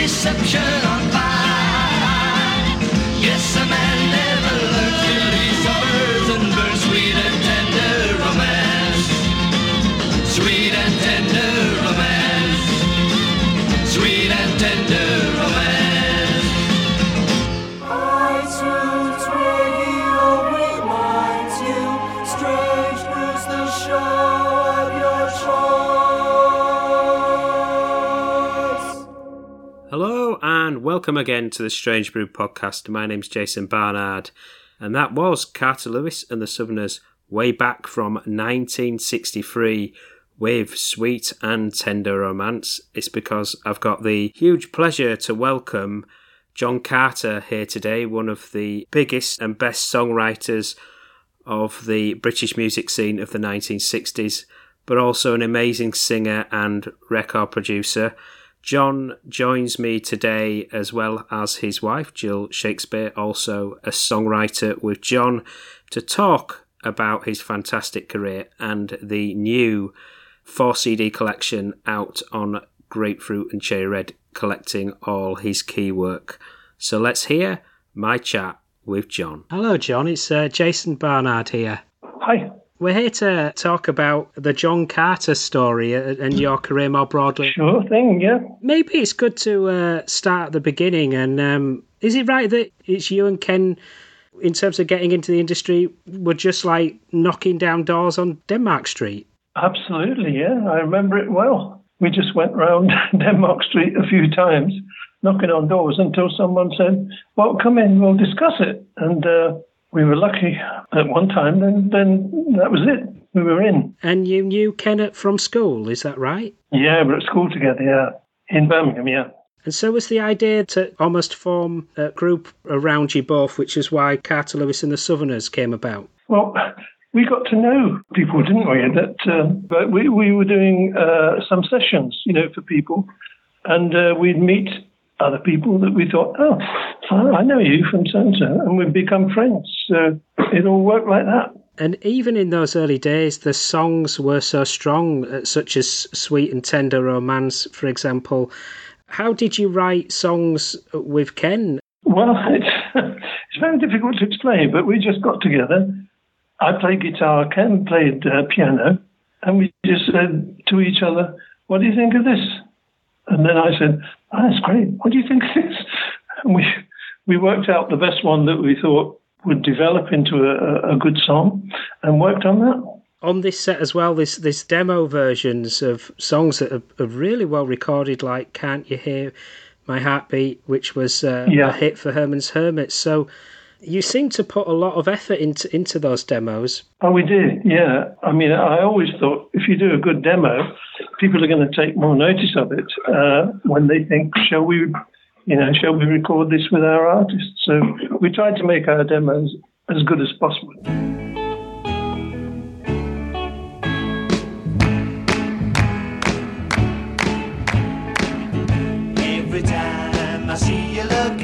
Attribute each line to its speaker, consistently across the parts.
Speaker 1: deception. Welcome again to the Strange Brew podcast. My name's Jason Barnard, and that was Carter Lewis and the Southerners way back from 1963 with Sweet and Tender Romance. It's because I've got the huge pleasure to welcome John Carter here today, one of the biggest and best songwriters of the British music scene of the 1960s, but also an amazing singer and record producer. John joins me today, as well as his wife, Jill Shakespeare, also a songwriter with John, to talk about his fantastic career and the new 4 CD collection out on Grapefruit and Cherry Red, collecting all his key work. So let's hear my chat with John. Hello, John. It's uh, Jason Barnard here.
Speaker 2: Hi.
Speaker 1: We're here to talk about the John Carter story and your career more broadly.
Speaker 2: Sure thing, yeah.
Speaker 1: Maybe it's good to uh, start at the beginning. And um, is it right that it's you and Ken, in terms of getting into the industry, were just like knocking down doors on Denmark Street?
Speaker 2: Absolutely, yeah. I remember it well. We just went round Denmark Street a few times, knocking on doors until someone said, Well, come in, we'll discuss it. And uh, we were lucky at one time, then, then that was it. We were in.
Speaker 1: And you knew Kenneth from school, is that right?
Speaker 2: Yeah, we're at school together, yeah. In Birmingham, yeah.
Speaker 1: And so was the idea to almost form a group around you both, which is why Carter Lewis and the Southerners came about.
Speaker 2: Well, we got to know people, didn't we? That uh, but we we were doing uh, some sessions, you know, for people, and uh, we'd meet other people that we thought, oh, I know you from so and so, and we've become friends. So it all worked like that.
Speaker 1: And even in those early days, the songs were so strong, uh, such as Sweet and Tender Romance, for example. How did you write songs with Ken?
Speaker 2: Well, it's, it's very difficult to explain, but we just got together. I played guitar, Ken played uh, piano, and we just said to each other, What do you think of this? And then I said, oh, That's great. What do you think of this? And we, we worked out the best one that we thought would develop into a, a good song and worked on that.
Speaker 1: On this set as well, there's, there's demo versions of songs that are, are really well recorded, like Can't You Hear My Heartbeat, which was uh, yeah. a hit for Herman's Hermits. So you seem to put a lot of effort into into those demos.
Speaker 2: Oh, we did, yeah. I mean, I always thought if you do a good demo, people are going to take more notice of it uh, when they think, shall we, you know, shall we record this with our artists? So we tried to make our demos as good as possible.
Speaker 1: Every time I see you look.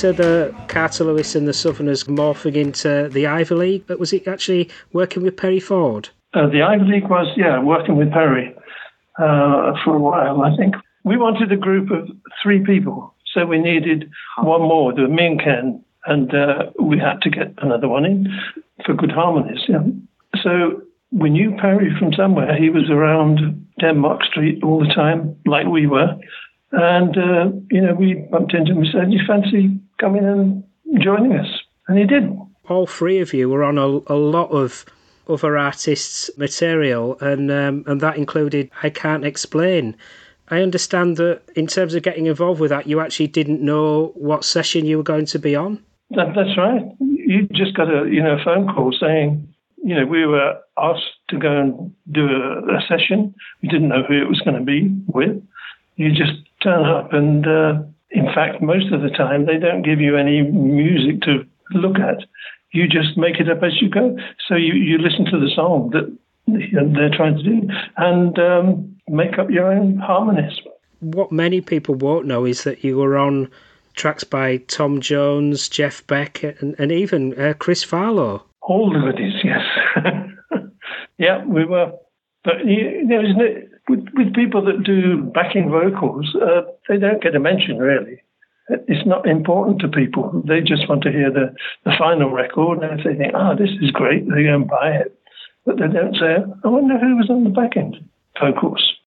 Speaker 1: To the Carter and the Southerners morphing into the Ivy League? But was it actually working with Perry Ford?
Speaker 2: Uh, the Ivy League was, yeah, working with Perry uh, for a while, I think. We wanted a group of three people, so we needed one more, the me and Ken, and uh, we had to get another one in for good harmonies. Yeah. So we knew Perry from somewhere. He was around Denmark Street all the time, like we were. And, uh, you know, we bumped into him and said, You fancy coming and joining us? And he did.
Speaker 1: All three of you were on a, a lot of other artists' material, and um, and that included I Can't Explain. I understand that in terms of getting involved with that, you actually didn't know what session you were going to be on.
Speaker 2: That, that's right. You just got a you know phone call saying, you know, we were asked to go and do a, a session. We didn't know who it was going to be with. You just turn up, and uh, in fact, most of the time they don't give you any music to look at. You just make it up as you go. So you, you listen to the song that they're trying to do and um, make up your own harmonies.
Speaker 1: What many people won't know is that you were on tracks by Tom Jones, Jeff Beck, and, and even uh, Chris Farlowe.
Speaker 2: All the goodies, yes. yeah, we were. But you know, isn't it, with, with people that do backing vocals, uh, they don't get a mention really. It's not important to people. They just want to hear the, the final record, and if they think, "Oh, this is great," they go and buy it. But they don't say, "I wonder who was on the back end vocals."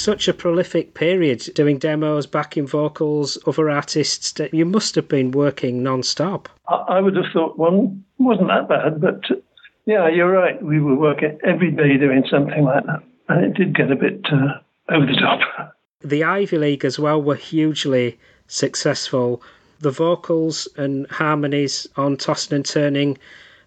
Speaker 1: Such a prolific period doing demos, backing vocals, other artists. You must have been working non-stop.
Speaker 2: I would have thought one wasn't that bad, but yeah, you're right. We were working every day doing something like that, and it did get a bit uh, over the top.
Speaker 1: The Ivy League as well were hugely successful. The vocals and harmonies on Tossing and Turning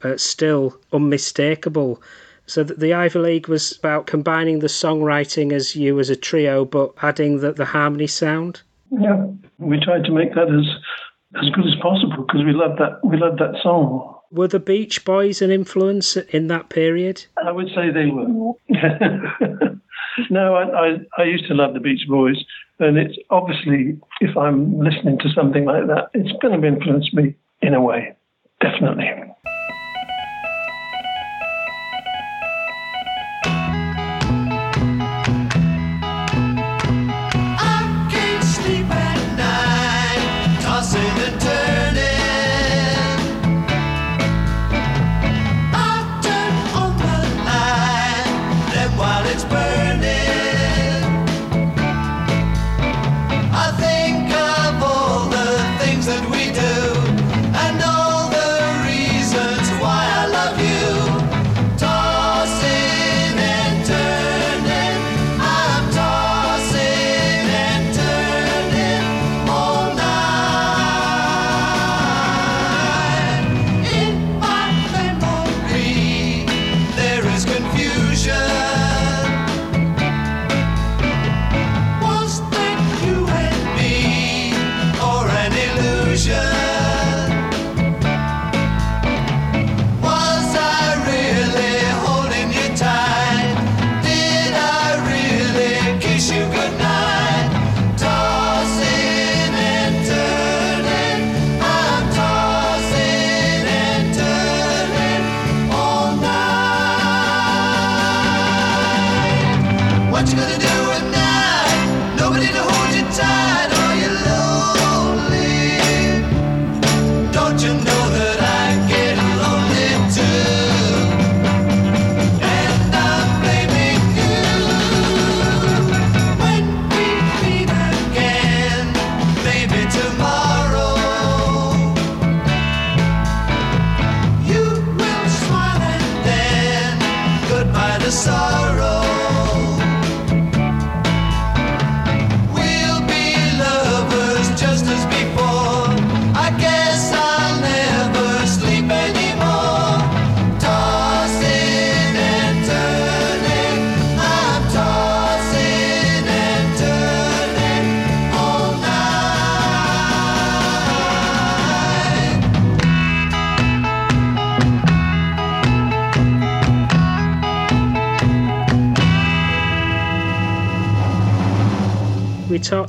Speaker 1: are still unmistakable. So the Ivy League was about combining the songwriting as you as a trio, but adding the, the harmony sound.
Speaker 2: Yeah, we tried to make that as as good as possible because we loved that we loved that song.
Speaker 1: Were the Beach Boys an influence in that period?
Speaker 2: I would say they were. no, I, I, I used to love the Beach Boys, and it's obviously if I'm listening to something like that, it's going to influence me in a way, definitely.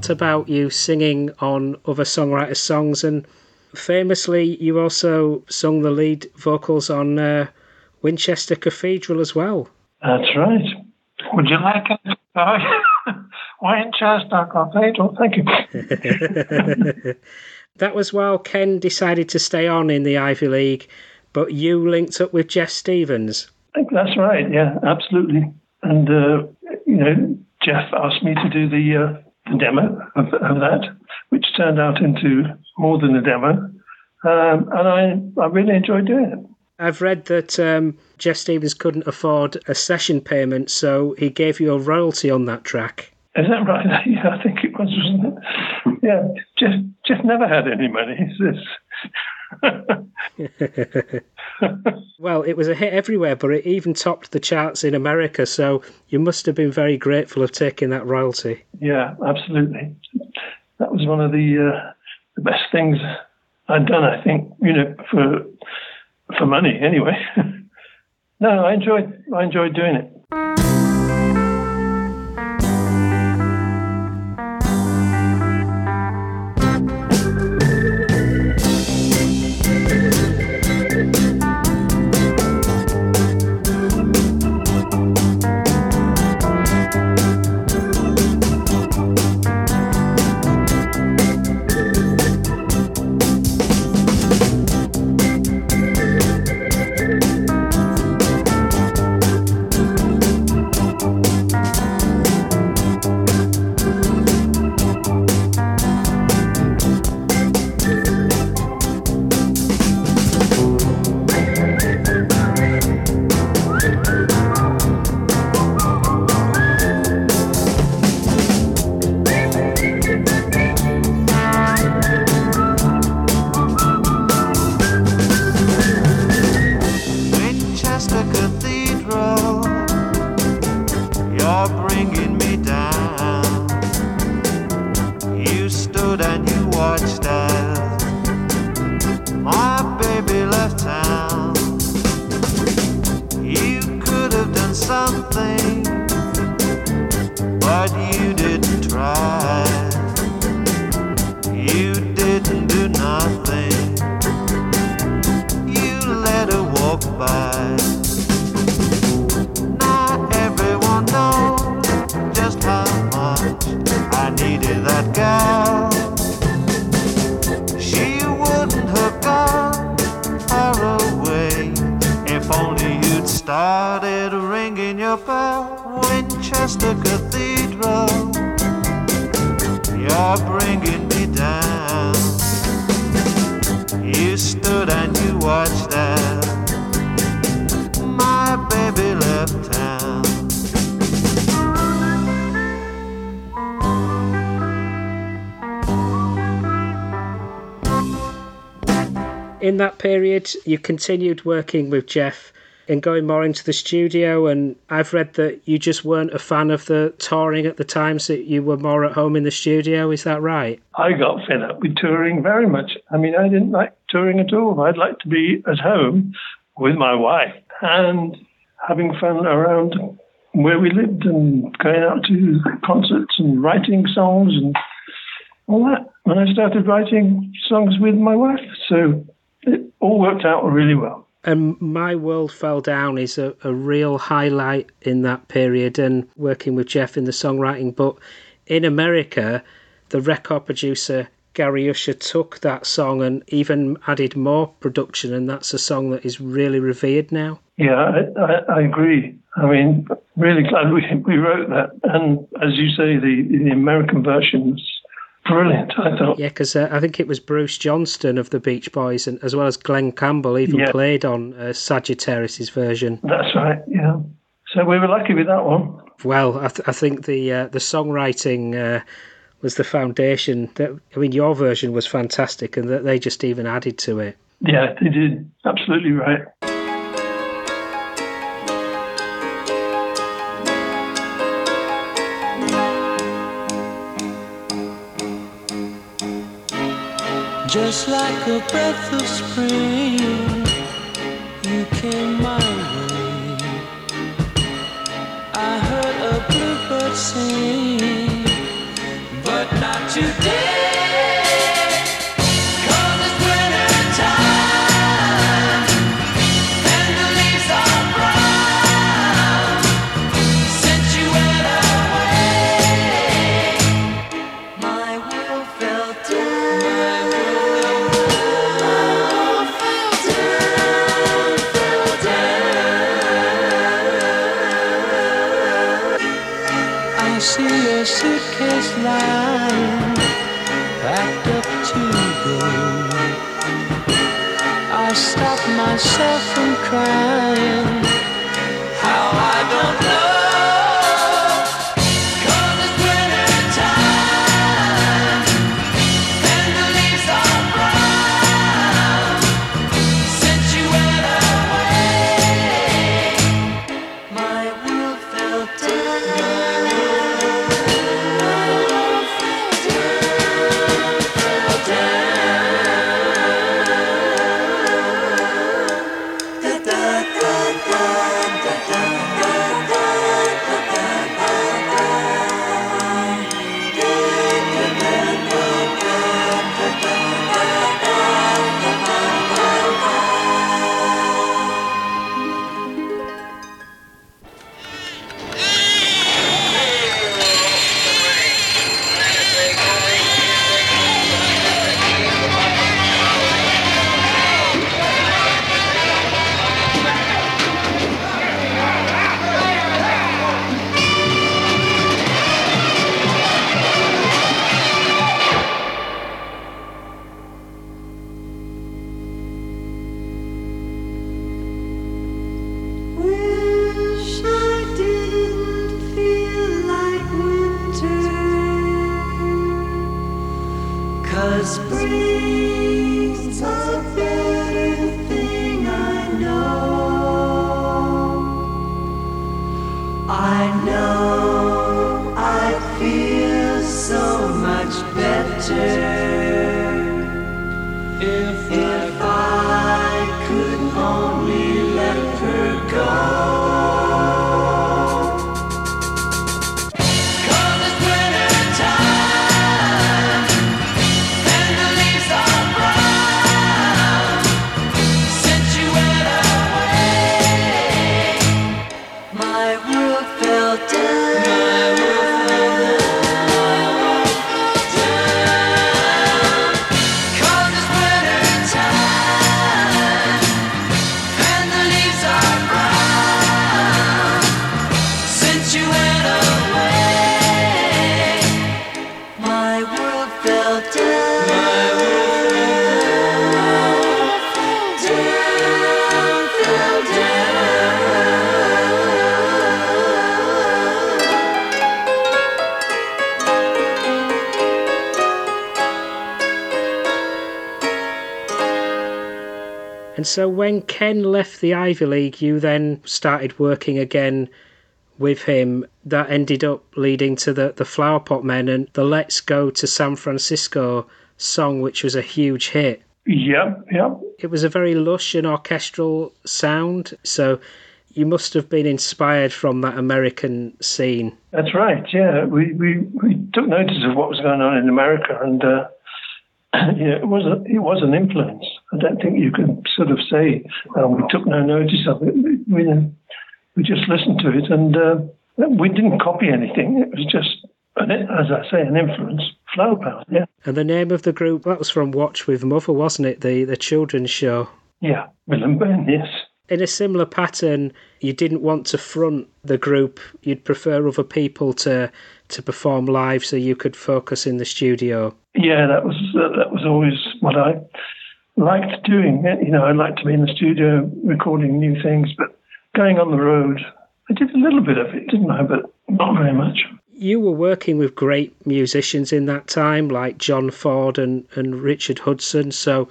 Speaker 1: Talked about you singing on other songwriters' songs, and famously, you also sung the lead vocals on uh, Winchester Cathedral as well.
Speaker 2: That's right. Would you like it? Winchester Cathedral, thank you.
Speaker 1: that was while Ken decided to stay on in the Ivy League, but you linked up with Geoff Stephens.
Speaker 2: I think that's right, yeah, absolutely. And, uh, you know, Geoff asked me to do the uh, the demo of, of that, which turned out into more than a demo. Um, and I, I really enjoyed doing it.
Speaker 1: I've read that um, Geoff Stephens couldn't afford a session payment, so he gave you a royalty on that track.
Speaker 2: Is that right? Yeah, I think it was, wasn't it? Yeah, Geoff, Geoff never had any money.
Speaker 1: well, it was a hit everywhere, but it even topped the charts in America. So you must have been very grateful of taking that royalty.
Speaker 2: Yeah, absolutely. That was one of the uh, the best things I'd done. I think you know for for money anyway. no, I enjoyed I enjoyed doing it.
Speaker 1: In that period, you continued working with Geoff and going more into the studio. And I've read that you just weren't a fan of the touring at the times that you were more at home in the studio. Is that right?
Speaker 2: I got fed up with touring very much. I mean, I didn't like touring at all. I'd like to be at home with my wife and having fun around where we lived and going out to concerts and writing songs and all that. And I started writing songs with my wife. So it all worked out really well.
Speaker 1: And My World Fell Down is a, a real highlight in that period and working with Geoff in the songwriting. But in America, the record producer Gary Usher took that song and even added more production, and that's a song that is really revered now.
Speaker 2: Yeah, I, I, I agree. I mean, really glad we, we wrote that. And as you say, the, the American version's brilliant, I thought.
Speaker 1: Yeah, because uh, I think it was Bruce Johnston of the Beach Boys, and as well as Glen Campbell, even yeah. played on uh, Sagittarius's version.
Speaker 2: That's right, yeah. So we were lucky with that one.
Speaker 1: Well, I, th- I think the uh, the songwriting uh, was the foundation. That I mean, your version was fantastic, and that they just even added to it.
Speaker 2: Yeah, they did. Absolutely right.
Speaker 3: Just like a breath of spring, you came my way. I heard a bluebird sing, myself from crying.
Speaker 1: And so when Ken left the Ivy League, you then started working again with him. That ended up leading to the, the Flowerpot Men and the Let's Go to San Francisco song, which was a huge hit.
Speaker 2: Yeah, yeah.
Speaker 1: It was a very lush and orchestral sound. So you must have been inspired from that American scene.
Speaker 2: That's right. Yeah, we we, we took notice of what was going on in America, and uh, yeah, it was a, it was an influence. I don't think you can sort of say we took no notice of it. We we just listened to it, and uh, we didn't copy anything. It was just, an, as I say, an influence Flower Power, yeah.
Speaker 1: And the name of the group, that was from Watch with Mother, wasn't it? The, the children's show.
Speaker 2: Yeah, Ben, yes.
Speaker 1: In a similar pattern, you didn't want to front the group. You'd prefer other people to to perform live so you could focus in the studio.
Speaker 2: Yeah, that was uh, that was always what I liked doing. You know, I liked to be in the studio recording new things, but going on the road, I did a little bit of it, didn't I? But not very much.
Speaker 1: You were working with great musicians in that time, like John Ford and, and Richard Hudson. So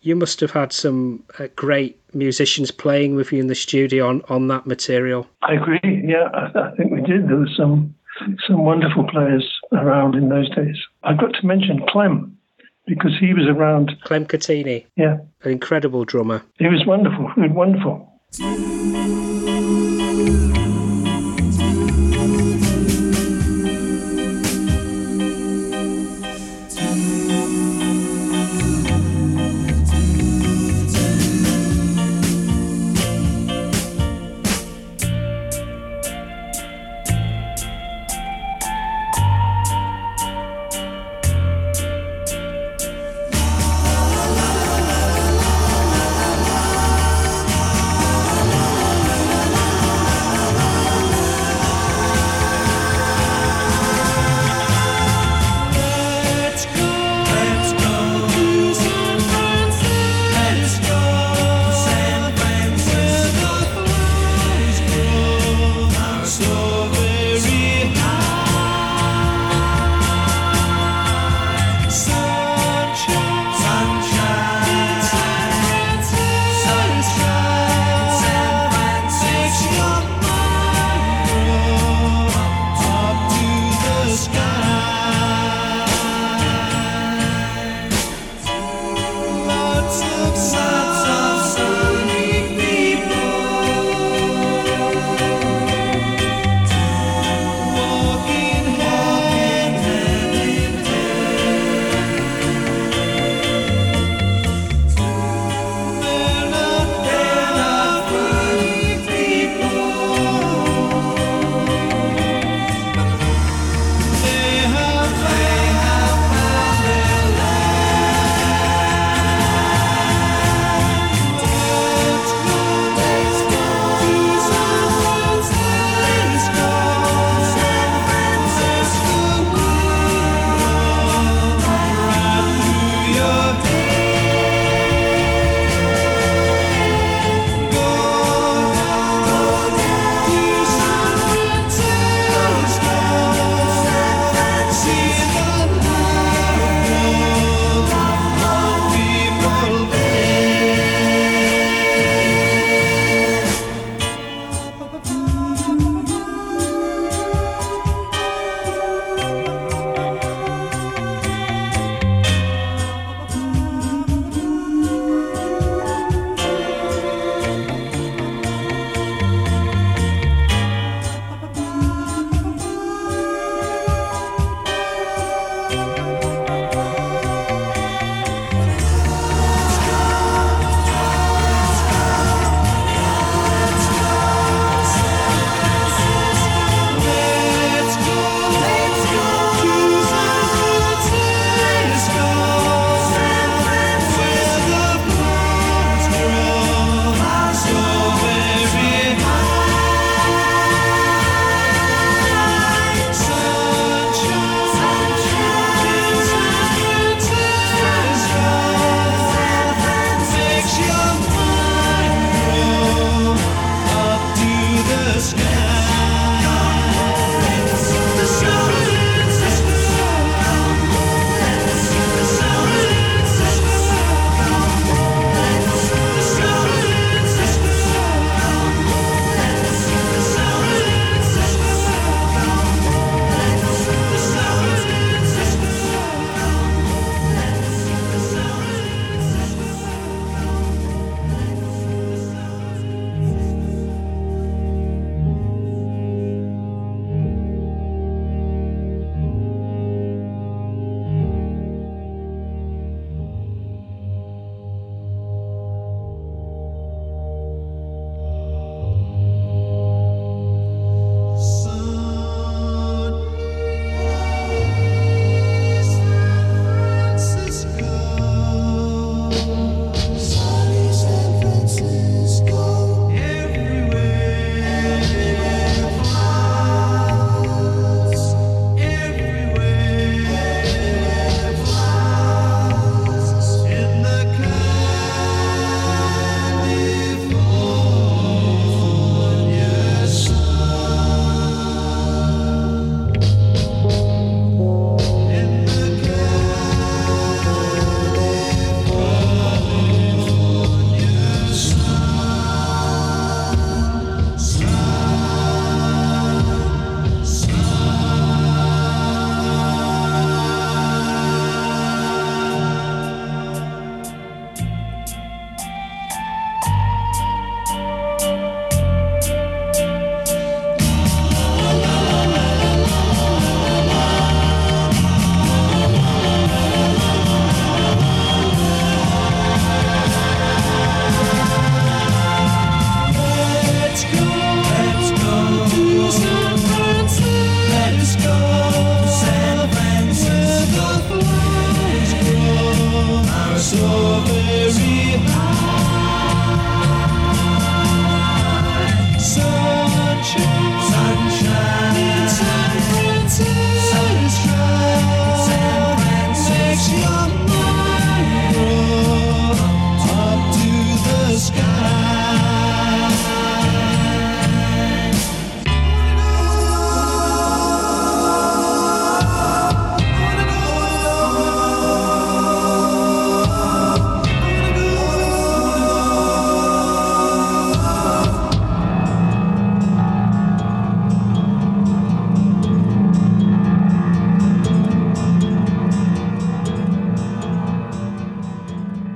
Speaker 1: you must have had some uh, great musicians playing with you in the studio on, on that material.
Speaker 2: I agree. Yeah, I, I think we did. There was some some wonderful players around in those days. I've got to mention Clem because he was around.
Speaker 1: Clem Cattini,
Speaker 2: Yeah,
Speaker 1: an incredible drummer.
Speaker 2: he was wonderful. He was wonderful.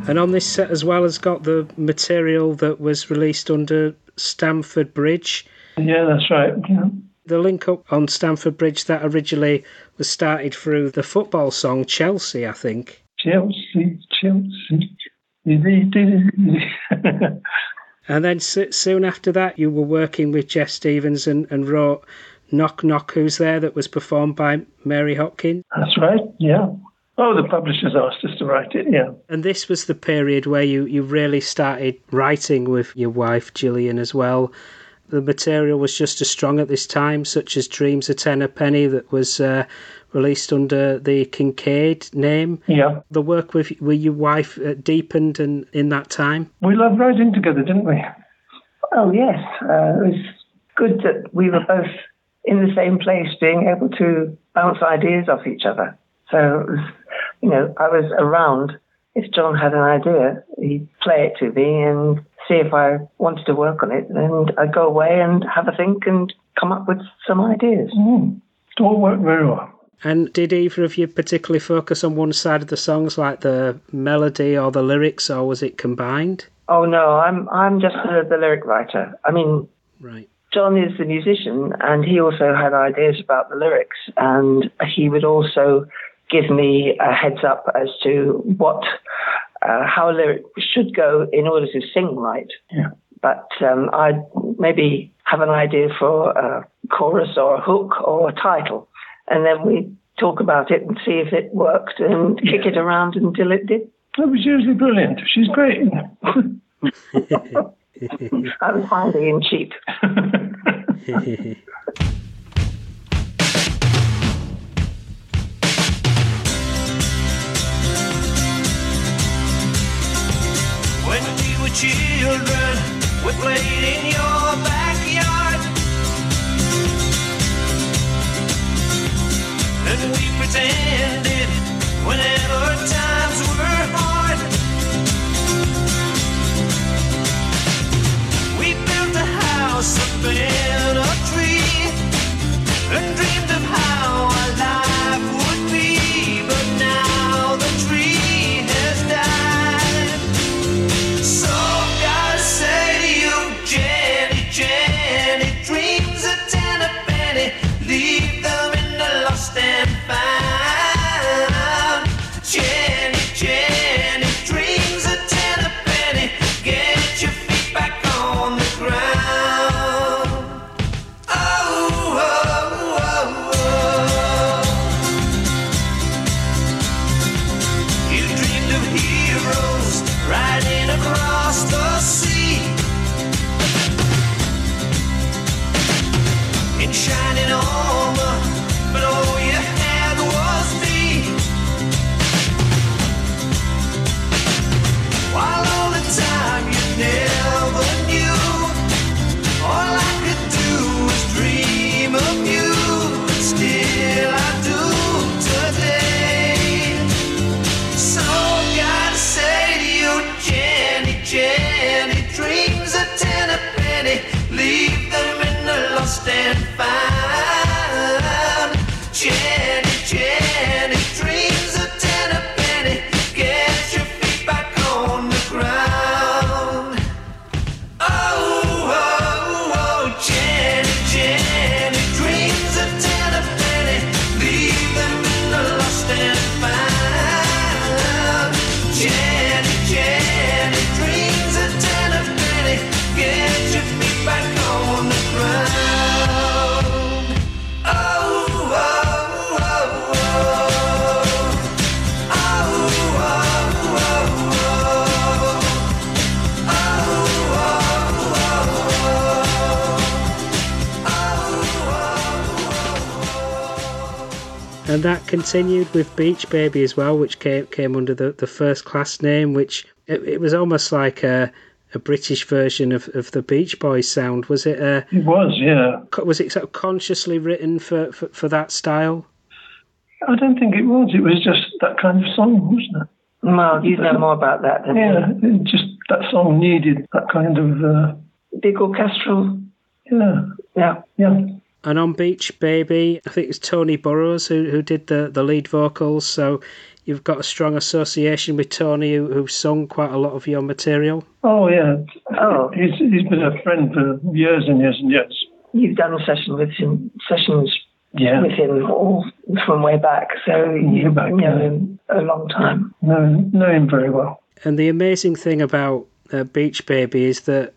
Speaker 1: And on this set as well has got the material that was released under Stamford Bridge.
Speaker 2: Yeah, that's right. Yeah.
Speaker 1: The link up on Stamford Bridge that originally was started through the football song Chelsea, I think.
Speaker 2: Chelsea, Chelsea.
Speaker 1: And then soon after that, you were working with Geoff Stephens and, and wrote Knock Knock Who's There that was performed by Mary Hopkins.
Speaker 2: That's right. Yeah. Oh, the publishers asked us to write it. Yeah.
Speaker 1: And this was the period where you, you really started writing with your wife Gillian as well. The material was just as strong at this time, such as Dreams a Ten a Penny, that was uh, released under the Kincade name.
Speaker 2: Yeah.
Speaker 1: The work with, with your wife uh, deepened and in that time.
Speaker 2: We loved writing together, didn't we?
Speaker 4: Oh, yes. Uh, it was good that we were both in the same place, being able to bounce ideas off each other. So, you know, I was around. If John had an idea, he'd play it to me and see if I wanted to work on it. And I'd go away and have a think and come up with some ideas.
Speaker 2: Mm. It all worked very well.
Speaker 1: And did either of you particularly focus on one side of the songs, like the melody or the lyrics, or was it combined?
Speaker 4: Oh no, I'm I'm just the, the lyric writer. I mean,
Speaker 1: Right.
Speaker 4: John is the musician, and he also had ideas about the lyrics, and he would also give me a heads up as to what uh, how a lyric should go in order to sing right.
Speaker 2: Yeah.
Speaker 4: But um, I'd maybe have an idea for a chorus or a hook or a title, and then we talk about it and see if it worked and kick it around until it did.
Speaker 2: That was usually brilliant. She's great.
Speaker 4: I'm handy in cheap.
Speaker 5: children, we played in your backyard. And we pretended whenever times were hard. We built a house up in a tree and dreamed and And
Speaker 1: that continued with Beach Baby as well, which came came under the, the First Class name, which it, it was almost like a, a British version of, of the Beach Boys sound. Was it uh,
Speaker 2: it was, yeah.
Speaker 1: was it sort of consciously written for, for, for that style?
Speaker 2: I don't think it was. It was just that kind of song, wasn't it?
Speaker 4: Well, you know more about that than
Speaker 2: Yeah, it just that song needed that kind of, uh,
Speaker 4: big orchestral.
Speaker 2: yeah,
Speaker 4: Yeah.
Speaker 2: yeah.
Speaker 1: And on Beach Baby, I think it's Tony Burrows who, who did the, the lead vocals. So you've got a strong association with Tony, who, who sung quite a lot of your material.
Speaker 3: Oh yeah.
Speaker 4: Oh.
Speaker 3: He's he's been a friend for years and years and years.
Speaker 4: You've done a session with him, sessions
Speaker 3: Yeah.
Speaker 4: with him all from way back, so you
Speaker 3: back,
Speaker 4: know
Speaker 3: yeah.
Speaker 4: him a long time.
Speaker 3: Know know him very well.
Speaker 1: And the amazing thing about uh, Beach Baby is that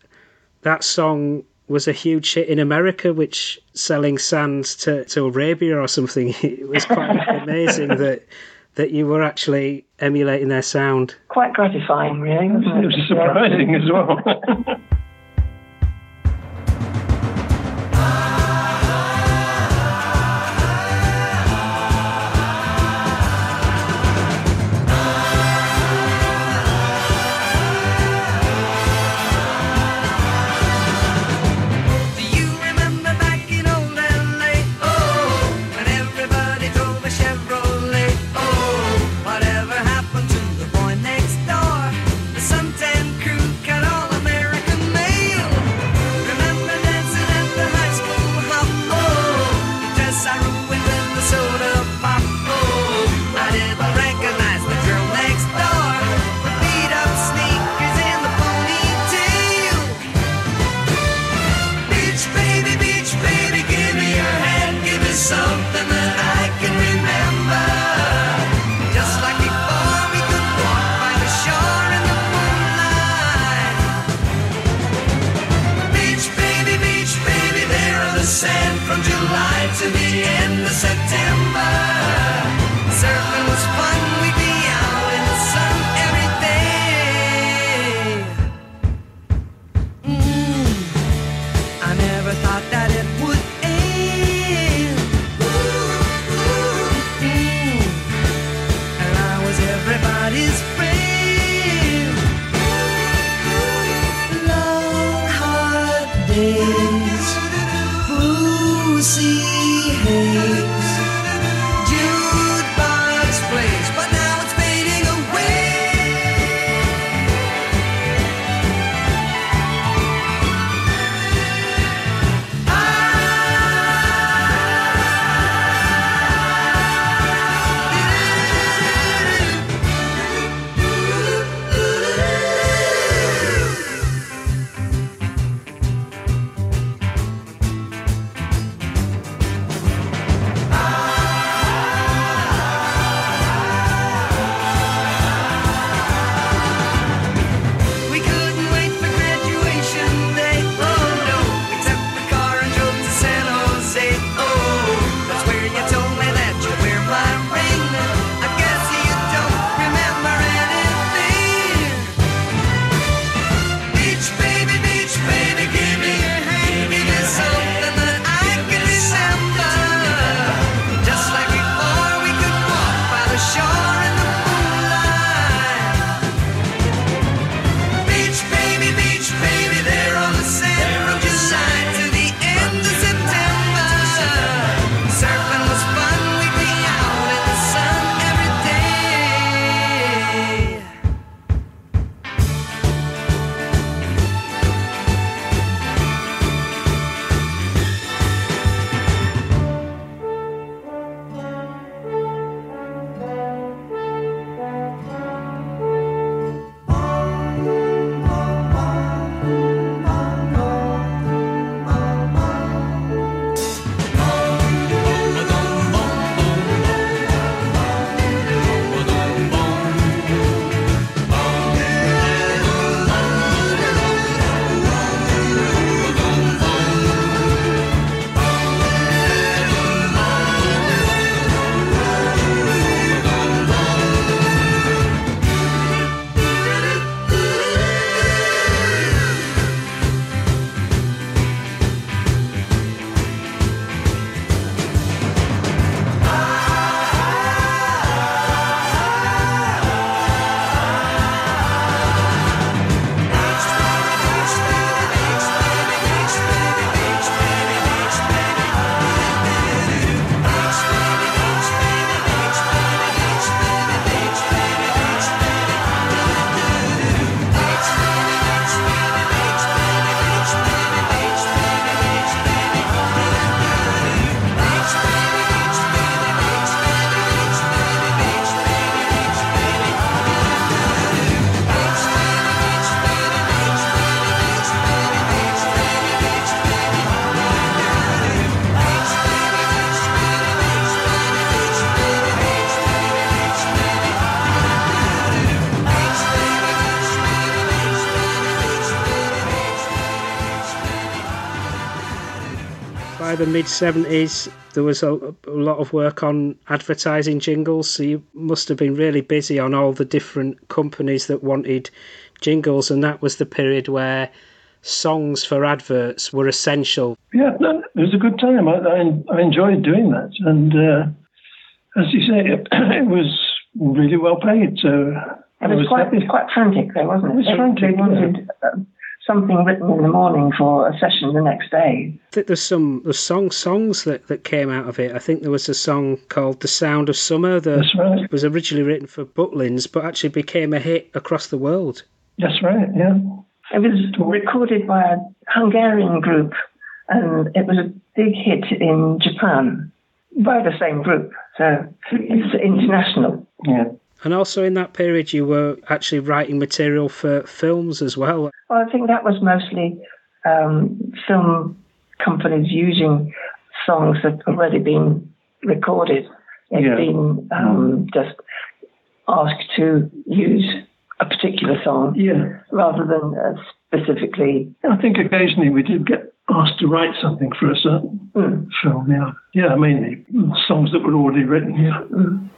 Speaker 1: that song was a huge hit in America, which selling sands to, to Arabia or something. It was quite amazing that that you were actually emulating their sound.
Speaker 4: Quite gratifying, really. Wasn't
Speaker 3: It was surprising as well.
Speaker 1: mid 70s, there was a, a lot of work on advertising jingles, so you must have been really busy on all the different companies that wanted jingles, and that was the period where songs for adverts were essential.
Speaker 2: Yeah, no, it was a good time. I, I, I enjoyed doing that. And uh, as you say, it, it was really well paid. So
Speaker 4: It was
Speaker 2: was
Speaker 4: quite, it was quite frantic, though, wasn't it?
Speaker 2: It was
Speaker 4: they,
Speaker 2: frantic,
Speaker 4: they
Speaker 2: yeah.
Speaker 4: wanted um, something written in the morning for a session the next day.
Speaker 1: I think there's some there's song songs that, that came out of it. I think there was a song called "The Sound of Summer" that
Speaker 2: That's right.
Speaker 1: was originally written for Butlins, but actually became a hit across the world.
Speaker 2: That's right, yeah.
Speaker 4: It was recorded by a Hungarian group, and it was a big hit in Japan by the same group. So it's international.
Speaker 2: Yeah.
Speaker 1: And also in that period, you were actually writing material for films as well.
Speaker 4: Well, I think that was mostly um, film companies using songs that had already been recorded. They'd
Speaker 2: Yeah.
Speaker 4: been um, just asked to use a particular song
Speaker 2: Yeah.
Speaker 4: rather than uh, specifically.
Speaker 2: I think occasionally we did get asked to write something for a certain
Speaker 4: Mm.
Speaker 2: film, yeah. Yeah, mainly songs that were already written, yeah.
Speaker 5: Can't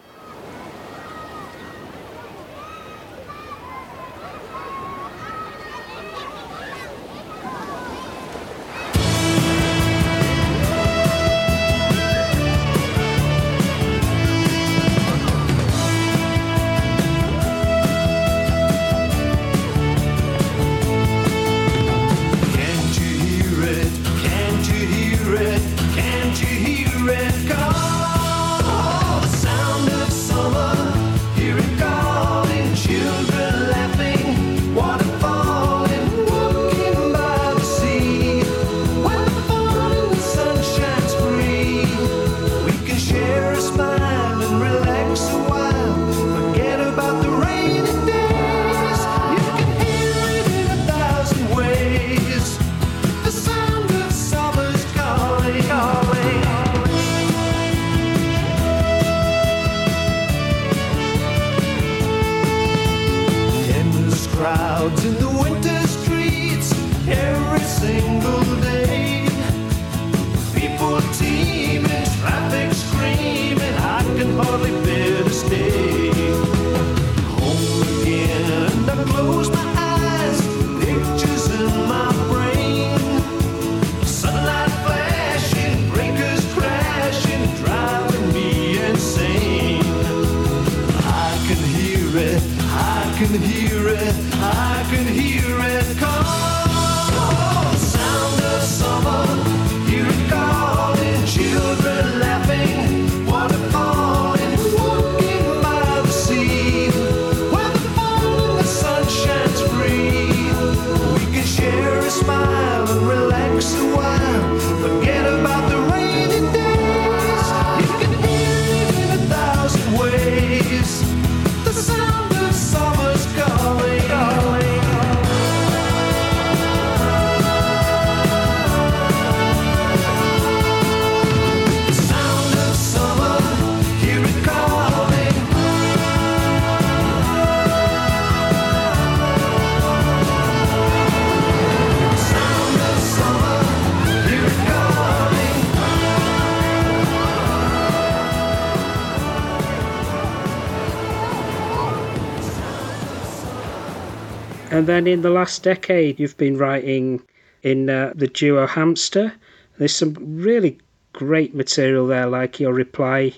Speaker 5: And
Speaker 1: then in the last decade, you've been writing in uh, the duo Hamster. There's some really great material there, like your reply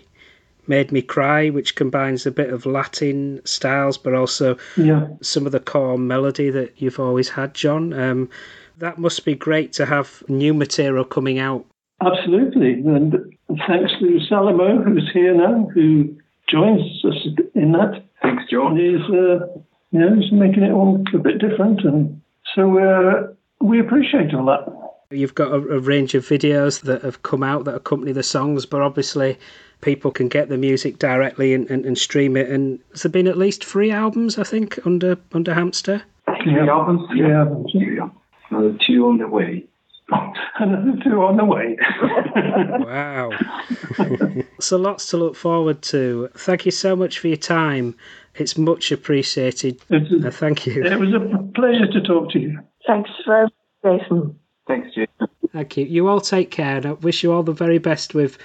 Speaker 1: made me cry, which combines a bit of Latin styles, but also
Speaker 2: Yeah.
Speaker 1: some of the core melody that you've always had, John. Um, that must be great to have new material coming out.
Speaker 2: Absolutely. And thanks to Salomo, who's here now, who joins us in that.
Speaker 6: Thanks, John.
Speaker 2: He's, uh, you know, he's making it all a bit different. And so uh, we appreciate all that.
Speaker 1: You've got a, a range of videos that have come out that accompany the songs, but obviously people can get the music directly and, and, and stream it. And has there been at least three albums, I think, under under Hamster?
Speaker 6: Three albums?
Speaker 2: Three albums.
Speaker 6: Yeah. Another two on the way.
Speaker 2: Another two on the way.
Speaker 1: Wow. so lots to look forward to. Thank you so much for your time. It's much appreciated.
Speaker 2: It's
Speaker 1: Uh, thank you.
Speaker 2: it was a pleasure to talk to you.
Speaker 4: Thanks very much, Jason.
Speaker 6: Thanks, Jason.
Speaker 1: Thank you. You all take care, and I wish you all the very best with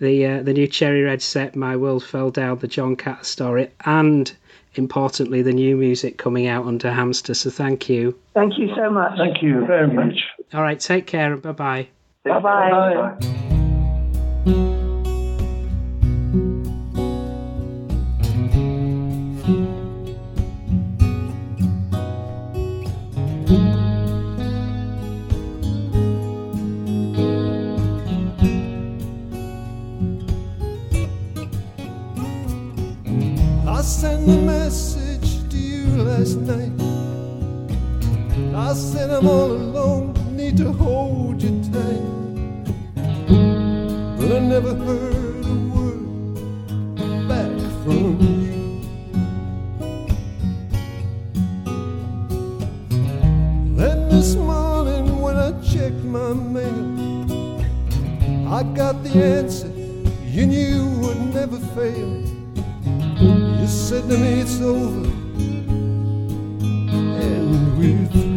Speaker 1: the uh, the new Cherry Red set, My World Fell Down, the John Carter story, and importantly, the new music coming out under Hamster. So thank you.
Speaker 4: Thank you so much.
Speaker 2: Thank you very much.
Speaker 1: All right, take care and bye bye.
Speaker 4: Bye bye.
Speaker 7: I said I'm all alone, need to hold you tight. But I never heard a word back from you. Then this morning when I checked my mail, I got the answer you knew would never fail. You said to me it's over and we're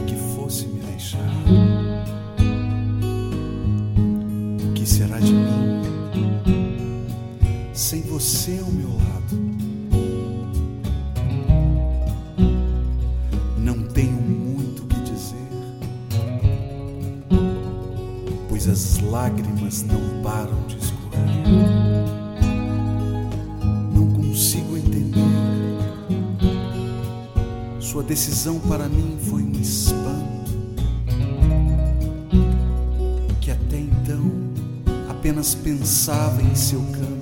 Speaker 7: que fosse me deixar. O que será de mim sem você ao meu lado? Não tenho muito o que dizer, pois as lágrimas não param de escorrer. Sua decisão para mim foi um espanto. Que até então apenas pensava em seu canto,